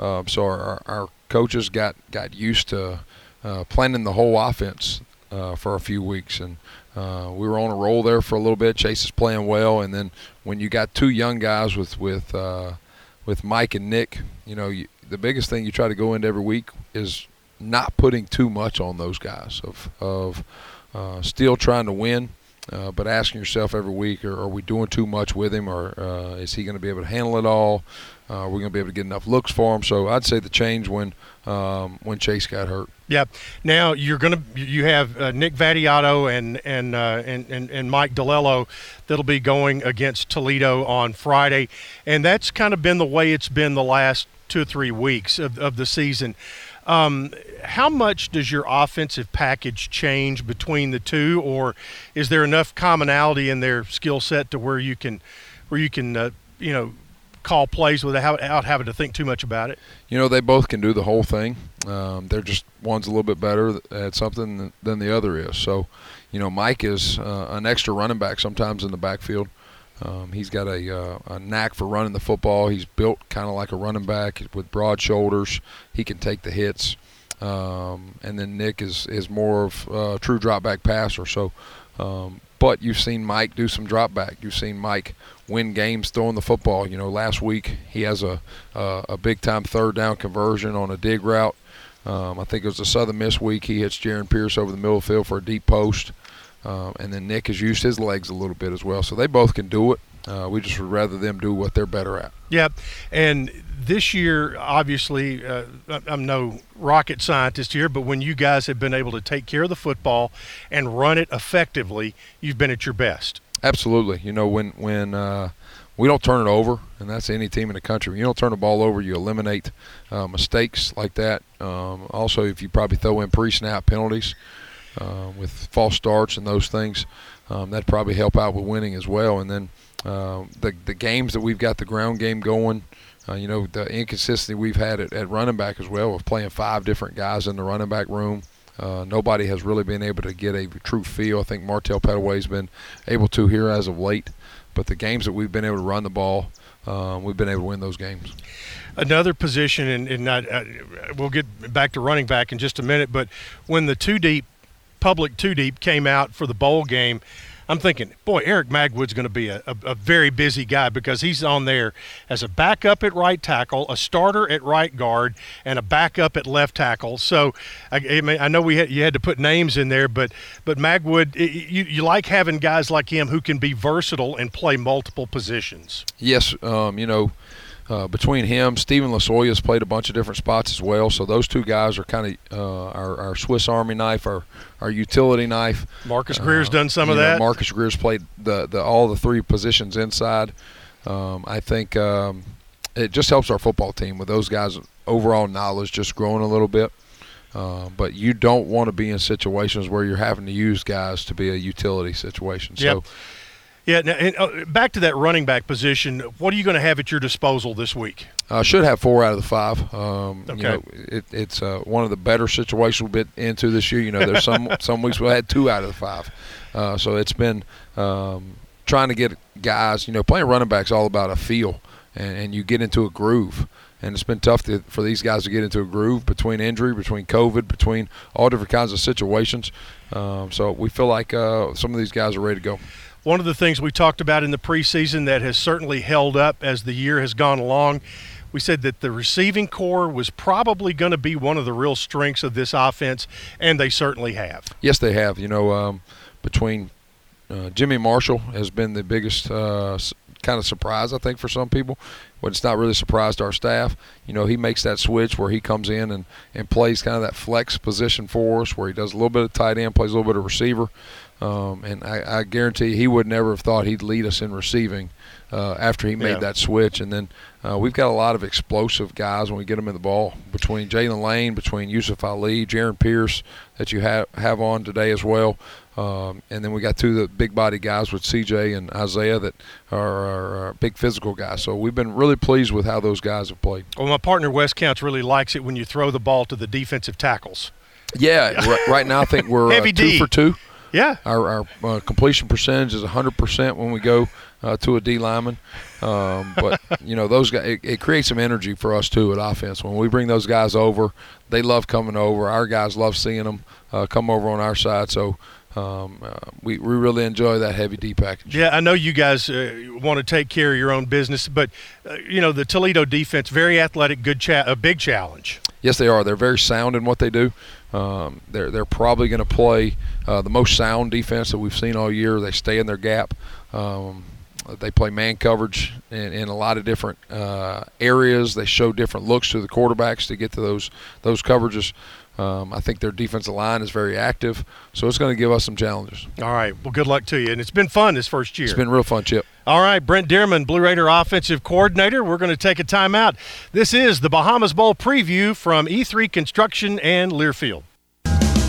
Um, so our, our coaches got got used to uh, planning the whole offense uh, for a few weeks, and uh, we were on a roll there for a little bit. Chase is playing well, and then when you got two young guys with with uh, with Mike and Nick, you know, you, the biggest thing you try to go into every week is not putting too much on those guys of of uh, still trying to win. Uh, but asking yourself every week, are, are, we doing too much with him, or uh, is he going to be able to handle it all? Uh, we're going to be able to get enough looks for him. So I'd say the change when um, when Chase got hurt. Yeah. Now you're going to you have uh, Nick Vattiato and and, uh, and and and Mike DiLiello that'll be going against Toledo on Friday, and that's kind of been the way it's been the last two or three weeks of, of the season. Um, how much does your offensive package change between the two, or is there enough commonality in their skill set to where you can, where you can, uh, you know, call plays without having to think too much about it? You know, they both can do the whole thing. Um, they're just one's a little bit better at something than the other is. So, you know, Mike is uh, an extra running back sometimes in the backfield. Um, he's got a, uh, a, knack for running the football. He's built kind of like a running back with broad shoulders. He can take the hits. Um, and then Nick is, is more of a true drop back passer. So, um, but you've seen Mike do some drop back. You've seen Mike win games throwing the football. You know, last week he has a a, big time third down conversion on a dig route. Um, I think it was the Southern Miss week. He hits Jarrin Pierce over the middle field for a deep post. Um, and then Nick has used his legs a little bit as well. So they both can do it. Uh, we just would rather them do what they're better at. Yep. And this year, obviously, uh, I'm no rocket scientist here, but when you guys have been able to take care of the football and run it effectively, you've been at your best. Absolutely. You know, when when uh, we don't turn it over, and that's any team in the country. When you don't turn the ball over, you eliminate uh, mistakes like that. Um, also, if you probably throw in pre-snap penalties uh, with false starts and those things, um, that probably help out with winning as well. And then uh, the the games that we've got the ground game going. Uh, you know the inconsistency we've had at, at running back as well, with playing five different guys in the running back room. Uh, nobody has really been able to get a true feel. I think Martell Pettaway's been able to here as of late, but the games that we've been able to run the ball, uh, we've been able to win those games. Another position, and, I, we'll get back to running back in just a minute, but when the two deep, public two deep came out for the bowl game, I'm thinking, boy, Eric Magwood's going to be a, a, a, very busy guy because he's on there as a backup at right tackle, a starter at right guard, and a backup at left tackle. So I, I, mean, I know we had, you had to put names in there, but but Magwood, it, you, you like having guys like him who can be versatile and play multiple positions. Yes, um, you know uh, between him, Stephen Lasoya has played a bunch of different spots as well. So those two guys are kind of uh, our, our, Swiss Army knife, our our utility knife. Marcus Greer's uh, done some of that. Know, Marcus Greer's played the, the all the three positions inside. Um, I think um, it just helps our football team with those guys' overall knowledge just growing a little bit. Uh, but you don't want to be in situations where you're having to use guys to be a utility situation. So. Yeah, now, and, uh, back to that running back position. What are you going to have at your disposal this week? I should have four out of the five. Um, okay. You know, it, it's uh, one of the better situations we've been into this year. You know, there's some some weeks we had two out of the five. Uh, so it's been um, trying to get guys. You know, playing running backs all about a feel, and, and you get into a groove. And it's been tough to, for these guys to get into a groove between injury, between COVID, between all different kinds of situations. Um, so we feel like uh, some of these guys are ready to go. One of the things we talked about in the preseason that has certainly held up as the year has gone along, we said that the receiving corps was probably going to be one of the real strengths of this offense, and they certainly have. Yes, they have. You know, um, between uh, Jimmy Marshall has been the biggest uh, kind of surprise, I think, for some people. But it's not really surprised our staff. You know, he makes that switch where he comes in and, and plays kind of that flex position for us, where he does a little bit of tight end, plays a little bit of receiver. Um, and I, I guarantee he would never have thought he'd lead us in receiving uh, after he made Yeah. that switch. And then uh, we've got a lot of explosive guys when we get them in the ball between Jaylin Lane, between Yusuf Ali, Jarrin Pierce that you have have on today as well. Um, and then we got two of the big body guys with CJ and Isaiah that are, are, are big physical guys. So we've been really pleased with how those guys have played. Well, my partner Wes Counts really likes it when you throw the ball to the defensive tackles. Yeah, right, right now I think we're uh, two D. for two. Yeah. Our, our uh, completion percentage is 100% when we go uh, to a D lineman. Um, but, you know, those guys, it, it creates some energy for us, too, at offense. When we bring those guys over, they love coming over. Our guys love seeing them uh, come over on our side. So um, uh, we, we really enjoy that heavy D package. Yeah, I know you guys uh, want to take care of your own business, but uh, you know the Toledo defense, very athletic, good, cha- a big challenge. Yes, they are. They're very sound in what they do. Um, they're they're probably going to play uh, the most sound defense that we've seen all year. They stay in their gap. Um, they play man coverage in, in a lot of different uh, areas. They show different looks to the quarterbacks to get to those those coverages. Um, I think their defensive line is very active, so it's going to give us some challenges. All right. Well, good luck to you, and it's been fun this first year. It's been real fun, Chip. All right, Brent Dearmon, Blue Raider offensive coordinator. We're going to take a timeout. This is the Bahamas Bowl preview from E3 Construction and Learfield.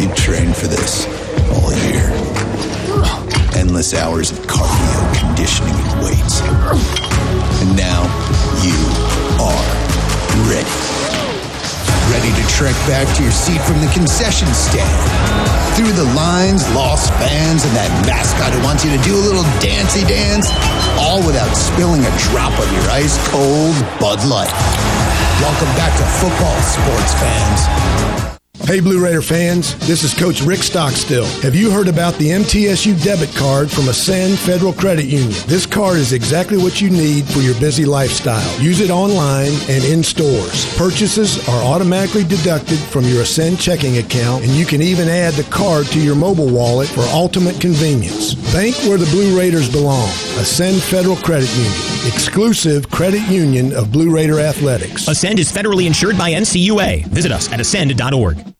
You trained for this all year. Endless hours of cardio, conditioning, and weights. And now you are ready. Ready to trek back to your seat from the concession stand. Through the lines, lost fans, and that mascot who wants you to do a little dancey dance. All without spilling a drop of your ice cold Bud Light. Welcome back to football, sports fans. Hey, Blue Raider fans, this is Coach Rick Stockstill. Have you heard about the MTSU debit card from Ascend Federal Credit Union? This card is exactly what you need for your busy lifestyle. Use it online and in stores. Purchases are automatically deducted from your Ascend checking account, and you can even add the card to your mobile wallet for ultimate convenience. Bank where the Blue Raiders belong. Ascend Federal Credit Union, exclusive credit union of Blue Raider Athletics. Ascend is federally insured by NCUA. Visit us at ascend.org.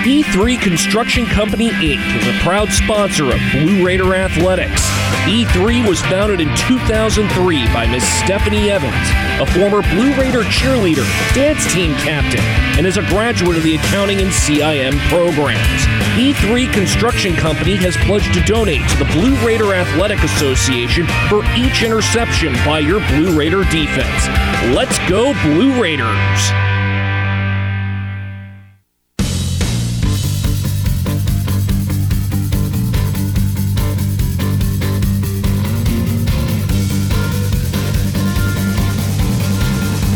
E3 Construction Company Inc. is a proud sponsor of Blue Raider Athletics. E3 was founded in 2003 by Ms. Stephanie Evans, a former Blue Raider cheerleader, dance team captain, and is a graduate of the accounting and CIM programs. E3 Construction Company has pledged to donate to the Blue Raider Athletic Association for each interception by your Blue Raider defense. Let's go, Blue Raiders!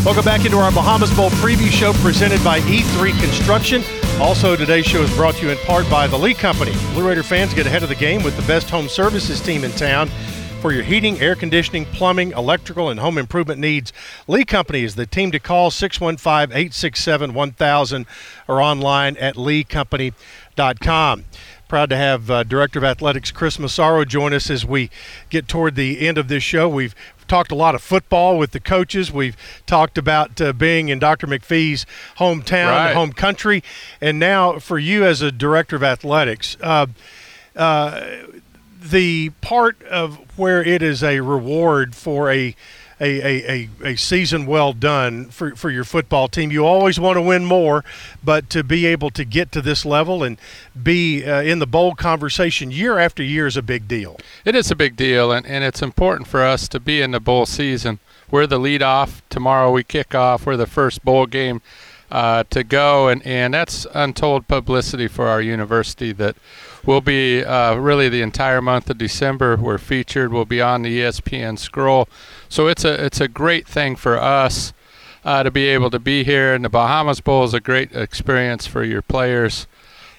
Welcome back into our Bahamas Bowl preview show presented by E3 Construction. Also, today's show is brought to you in part by the Lee Company. Blue Raider fans get ahead of the game with the best home services team in town. For your heating, air conditioning, plumbing, electrical, and home improvement needs, Lee Company is the team to call 615 867 1000 or online at leecompany.com. Proud to have uh, Director of Athletics Chris Massaro join us as we get toward the end of this show. We've talked a lot of football with the coaches. We've talked about uh, being in Dr. McPhee's hometown, Right. home country, and now for you as a director of athletics, uh, uh, the part of where it is a reward for a a, a, a, season well done for, for your football team. You always want to win more, but to be able to get to this level and be uh, in the bowl conversation year after year is a big deal. It is a big deal, and, and it's important for us to be in the bowl season. We're the lead off. Tomorrow we kick off. We're the first bowl game uh, to go, and, and that's untold publicity for our university that we'll be uh, really the entire month of December. We're featured. We'll be on the ESPN scroll. So it's a, it's a great thing for us. Uh, to be able to be here, and the Bahamas Bowl is a great experience for your players.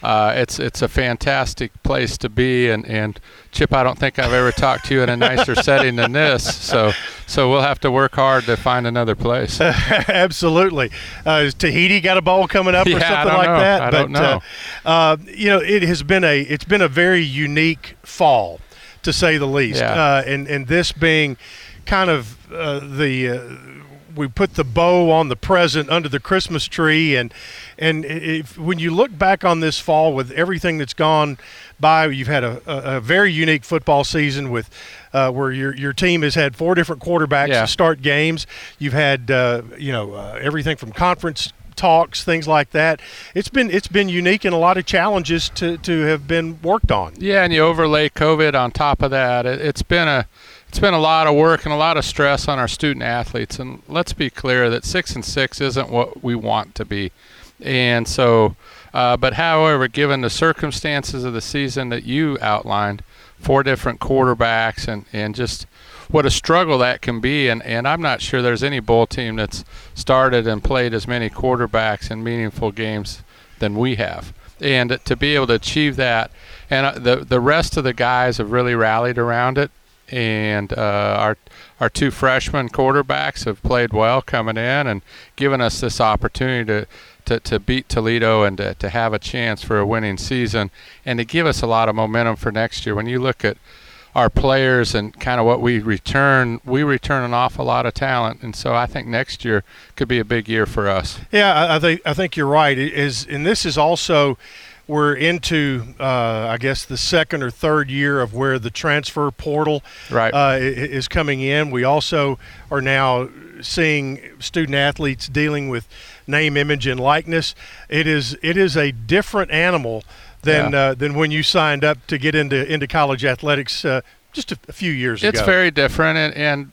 Uh, it's it's a fantastic place to be. And, and Chip, I don't think I've ever talked to you in a nicer setting than this. So so we'll have to work hard to find another place. Absolutely. Uh, has Tahiti got a ball coming up Yeah, or something like know. that? I but don't know. Uh, uh, you know, it has been a it's been a very unique fall, to say the least. Yeah. Uh, and and this being kind of uh, the. We put the bow on the present under the Christmas tree, and and if, when you look back on this fall with everything that's gone by, you've had a, a, a very unique football season with uh, where your your team has had four different quarterbacks Yeah. to start games. You've had uh, you know uh, everything from conference talks, things like that. It's been it's been unique and a lot of challenges to, to have been worked on. Yeah, and you overlay COVID on top of that. It, it's been a it's been a lot of work and a lot of stress on our student athletes. And let's be clear that six and six isn't what we want to be. And so, uh, but however, given the circumstances of the season that you outlined, four different quarterbacks and and just what a struggle that can be. And, and I'm not sure there's any bowl team that's started and played as many quarterbacks in meaningful games than we have. And to be able to achieve that, and uh, the the rest of the guys have really rallied around it. And uh, our our two freshman quarterbacks have played well coming in and given us this opportunity to, to, to beat Toledo and to, to have a chance for a winning season and to give us a lot of momentum for next year. When you look at our players and kind of what we return, we return an awful lot of talent, and so I think next year could be a big year for us. Yeah, I, think I think you're right. It is, and this is also we're into, uh, I guess, the second or third year of where the transfer portal Right. uh, is coming in. We also are now seeing student athletes dealing with name, image, and likeness. It is it is a different animal than Yeah. uh, than when you signed up to get into into college athletics uh, just a, a few years It's ago. It's very different, and, and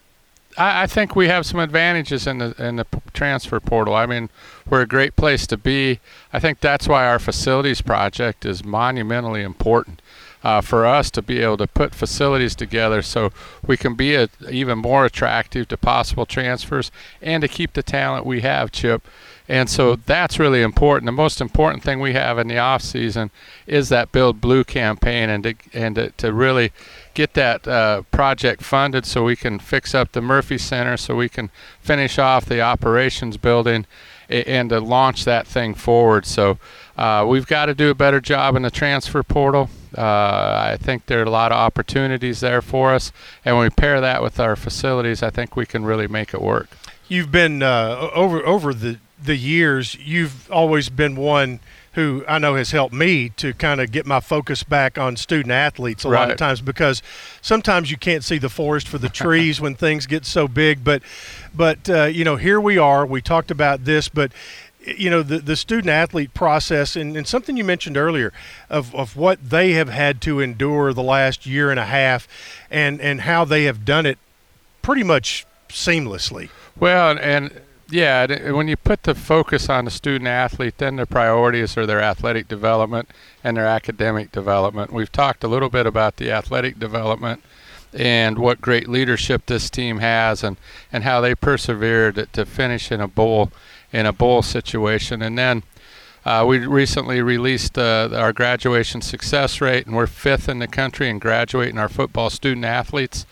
I, I think we have some advantages in the in the transfer portal. I mean, we're a great place to be. I think that's why our facilities project is monumentally important. Uh, for us to be able to put facilities together so we can be a, even more attractive to possible transfers and to keep the talent we have, Chip. And so that's really important. The most important thing we have in the off season is that Build Blue campaign, and to and to, to really get that uh, project funded so we can fix up the Murphy Center, so we can finish off the operations building, and to launch that thing forward. So uh, we've got to do a better job in the transfer portal. Uh, I think there are a lot of opportunities there for us, and when we pair that with our facilities, I think we can really make it work. you've been uh, over over the the years. You've always been one who I know has helped me to kind of get my focus back on student athletes a lot of times because sometimes you can't see the forest for the trees when things get so big. But but uh, you know here we are. We talked about this, but you know the the student athlete process and, and something you mentioned earlier of, of what they have had to endure the last year and a half and and how they have done it pretty much seamlessly. Well, and yeah, when you put the focus on the student athlete, then their priorities are their athletic development and their academic development. We've talked a little bit about the athletic development and what great leadership this team has and, and how they persevered to, to finish in a bowl in a bowl situation. And then uh, we recently released uh, our graduation success rate, and we're fifth in the country in graduating our football student athletes.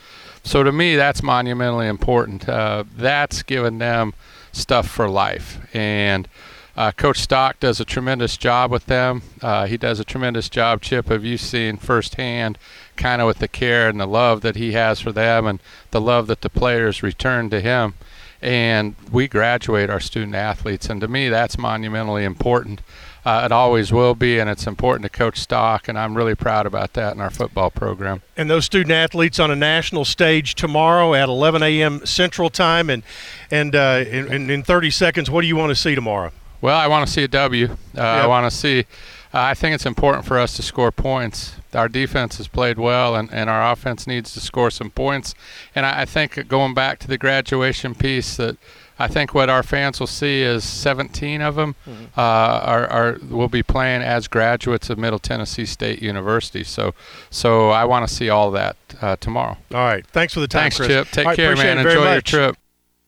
So to me, that's monumentally important. Uh, that's given them stuff for life, and uh, Coach Stock does a tremendous job with them. Uh, he does a tremendous job, Chip, of you seeing firsthand, kind of with the care and the love that he has for them, and the love that the players return to him. And we graduate our student athletes, and to me, that's monumentally important. Uh, it always will be, and it's important to Coach Stock, and I'm really proud about that in our football program. and those student athletes on a national stage tomorrow at 11 a.m. Central Time. And and uh, in, in, in 30 seconds, what do you want to see tomorrow? Well, I want to see a W. Uh, I want to see. Uh, I think it's important for us to score points. Our defense has played well, and, and our offense needs to score some points. And I, I think going back to the graduation piece, that I think what our fans will see is 17 of them uh, are, are will be playing as graduates of Middle Tennessee State University. So, so I want to see all that uh, tomorrow. All right. Thanks for the time, Thanks, Chris. Chip. Take right, care, man. Enjoy your much. trip.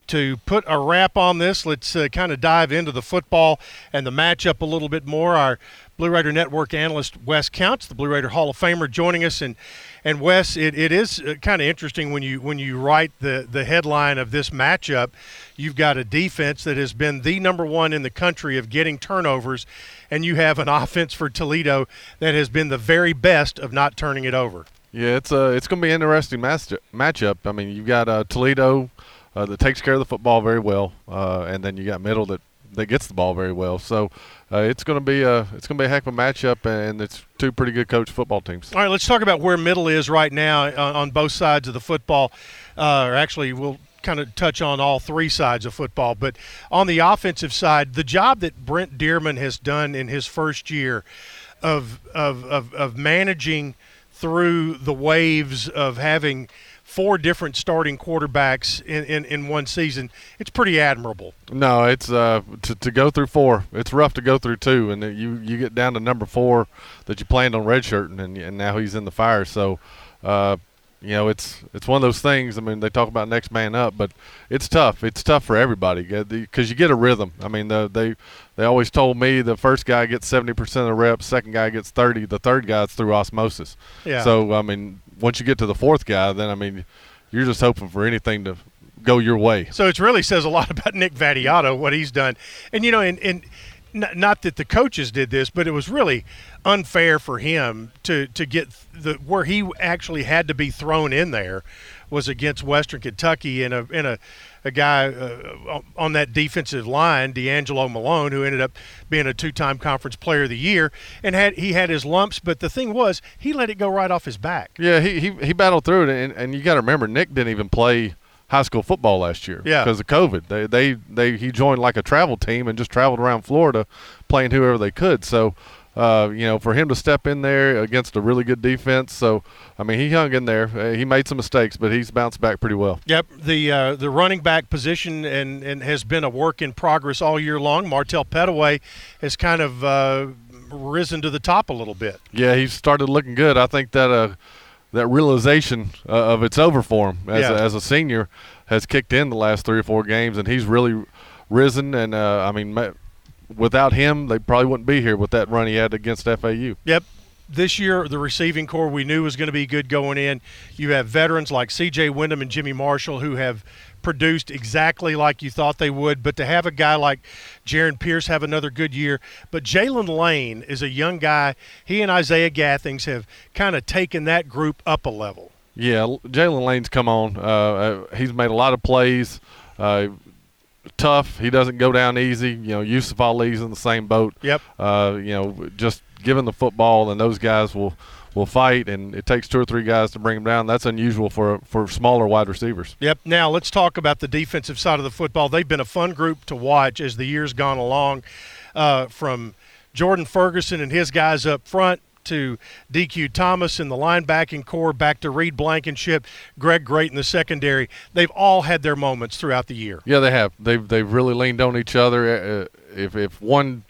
to put a wrap on this, let's uh, kind of dive into the football and the matchup a little bit more. Our Blue Raider Network analyst Wes Counts, the Blue Raider Hall of Famer, joining us. And and Wes, it, it is uh, kind of interesting when you when you write the the headline of this matchup. You've got a defense that has been the number one in the country of getting turnovers, and you have an offense for Toledo that has been the very best of not turning it over. Yeah, it's uh, it's going to be an interesting match- matchup. I mean, you've got uh, Toledo uh, that takes care of the football very well, uh, and then you got Middle that, that gets the ball very well. So uh, it's going to be a it's going to be a heck of a matchup, and it's two pretty good coach football teams. All right, let's talk about where Middle is right now on, on both sides of the football. Uh, or actually, we'll kind of touch on all three sides of football. But on the offensive side, the job that Brent Dearmon has done in his first year of of, of, of managing through the waves of having – four different starting quarterbacks in, in, in one season, it's pretty admirable. No, it's uh, to, to go through four. It's rough to go through two, and you you get down to number four that you planned on redshirting, and, and now he's in the fire. So, uh, you know, it's it's one of those things. I mean, they talk about next man up, but it's tough. It's tough for everybody because you get a rhythm. I mean, the, they they always told me the first guy gets seventy percent of the reps, second guy gets thirty, the third guy's through osmosis. Yeah. So I mean, once you get to the fourth guy, then I mean, you're just hoping for anything to go your way. So it really says a lot about Nick Vattiato what he's done, and you know, and and not that the coaches did this, but it was really unfair for him to to get the where he actually had to be thrown in there was against Western Kentucky in a in a a guy uh, on that defensive line, D'Angelo Malone, who ended up being a two-time conference player of the year, and had he had his lumps, but the thing was he let it go right off his back. Yeah, he he, he battled through it, and, and you got to remember Nick didn't even play high school football last year. Yeah. Because of COVID, they they they he joined like a travel team and just traveled around Florida, playing whoever they could. So uh, you know, for him to step in there against a really good defense. So, I mean, he hung in there. Uh, he made some mistakes, but he's bounced back pretty well. Yep, the uh, the running back position and, and has been a work in progress all year long. Martell Pettaway has kind of uh, risen to the top a little bit. Yeah, he started looking good. I think that uh, that realization of it's over for him as, Yeah. a, as a senior has kicked in the last three or four games, and he's really risen. And uh, I mean, without him, they probably wouldn't be here with that run he had against FAU. Yep. This year, the receiving corps we knew was going to be good going in. You have veterans like C.J. Windham and Jimmy Marshall who have produced exactly like you thought they would. But to have a guy like Jarrin Pierce have another good year, but Jaylin Lane is a young guy. He and Isaiah Gathings have kind of taken that group up a level. Yeah, Jaylin Lane's come on. Uh, uh, he's made a lot of plays. Uh, tough. He doesn't go down easy. You know, Yusuf Ali's in the same boat. Yep. Uh, you know, just given the football, and those guys will will fight, and it takes two or three guys to bring them down. That's unusual for for smaller wide receivers. Yep. Now let's talk about the defensive side of the football. They've been a fun group to watch as the years gone along, uh, from Jordan Ferguson and his guys up front to DQ Thomas in the linebacking corps, back to Reed Blankenship, Greg Great in the secondary. They've all had their moments throughout the year. Yeah, they have. They've they've really leaned on each other. Uh, if if one,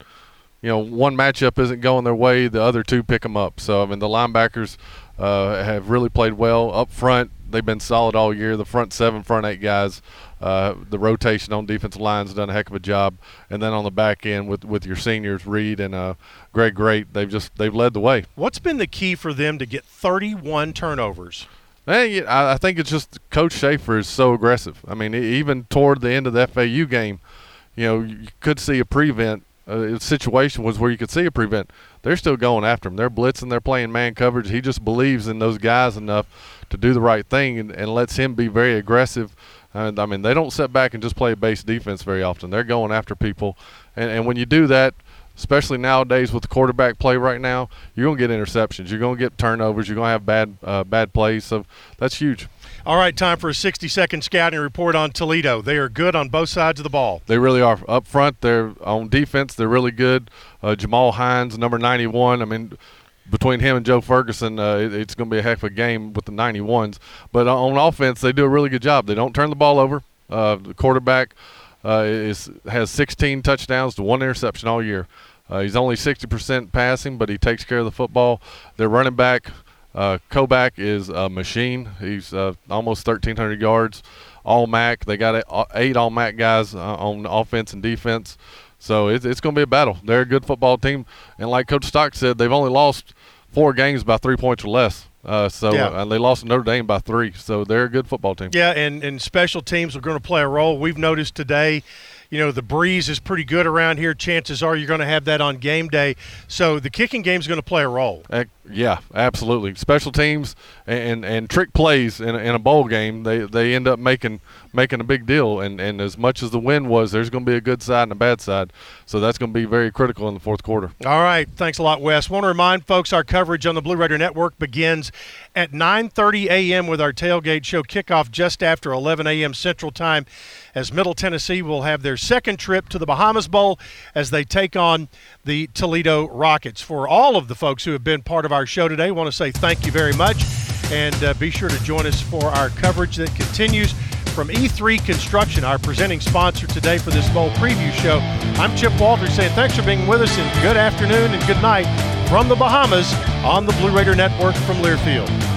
you know, one matchup isn't going their way, the other two pick them up. So I mean, the linebackers uh, have really played well up front. They've been solid all year. The front seven, front eight guys, uh, the rotation on defensive lines done a heck of a job. And then on the back end with with your seniors, Reed and uh, Greg Great, they've just they've led the way. What's been the key for them to get 31 turnovers? Yeah, I think it's just Coach Shafer is so aggressive. I mean, even toward the end of the FAU game, you know, you could see a prevent. Uh, situation was where you could see a prevent. They're still going after him. They're blitzing. They're playing man coverage. He just believes in those guys enough to do the right thing and, and lets him be very aggressive. And I mean, they don't sit back and just play base defense very often. They're going after people, and, and when you do that, especially nowadays with the quarterback play right now, you're gonna get interceptions. You're gonna get turnovers. You're gonna have bad uh, bad plays. So that's huge. All right, time for a 60 second scouting report on Toledo. They are good on both sides of the ball. They really are up front. They're on defense. They're really good. Uh, Jamal Hines, number 91. I mean, between him and Joe Ferguson, uh, it, it's going to be a heck of a game with the 91s. But on offense, they do a really good job. They don't turn the ball over. Uh, the quarterback uh, is has 16 touchdowns to one interception all year. Uh, he's only 60% passing, but he takes care of the football. Their running back Uh, Koback is a machine. He's uh, almost 1,300 yards, all MAC. They got eight all MAC guys uh, on offense and defense. So it's, it's going to be a battle. They're a good football team. And like Coach Stock said, they've only lost four games by three points or less. Uh, so yeah. uh, they lost Notre Dame by three. So they're a good football team. Yeah, and, and special teams are going to play a role. We've noticed today you know the breeze is pretty good around here. Chances are you're going to have that on game day. So the kicking game is going to play a role. Uh, yeah, absolutely. Special teams and, and, trick plays in a, in a bowl game, they, they end up making making a big deal. And, and as much as the win was, there's going to be a good side and a bad side. So that's going to be very critical in the fourth quarter. All right. Thanks a lot, Wes. Want to remind folks our coverage on the Blue Raider Network begins at 9:30 a.m. with our tailgate show kickoff just after 11 a.m. Central Time as Middle Tennessee will have their second trip to the Bahamas Bowl as they take on the Toledo Rockets. For all of the folks who have been part of our show today, I want to say thank you very much and uh, be sure to join us for our coverage that continues from E3 Construction, our presenting sponsor today for this bowl preview show. I'm Chip Walters saying thanks for being with us and good afternoon and good night from the Bahamas on the Blue Raider Network from Learfield.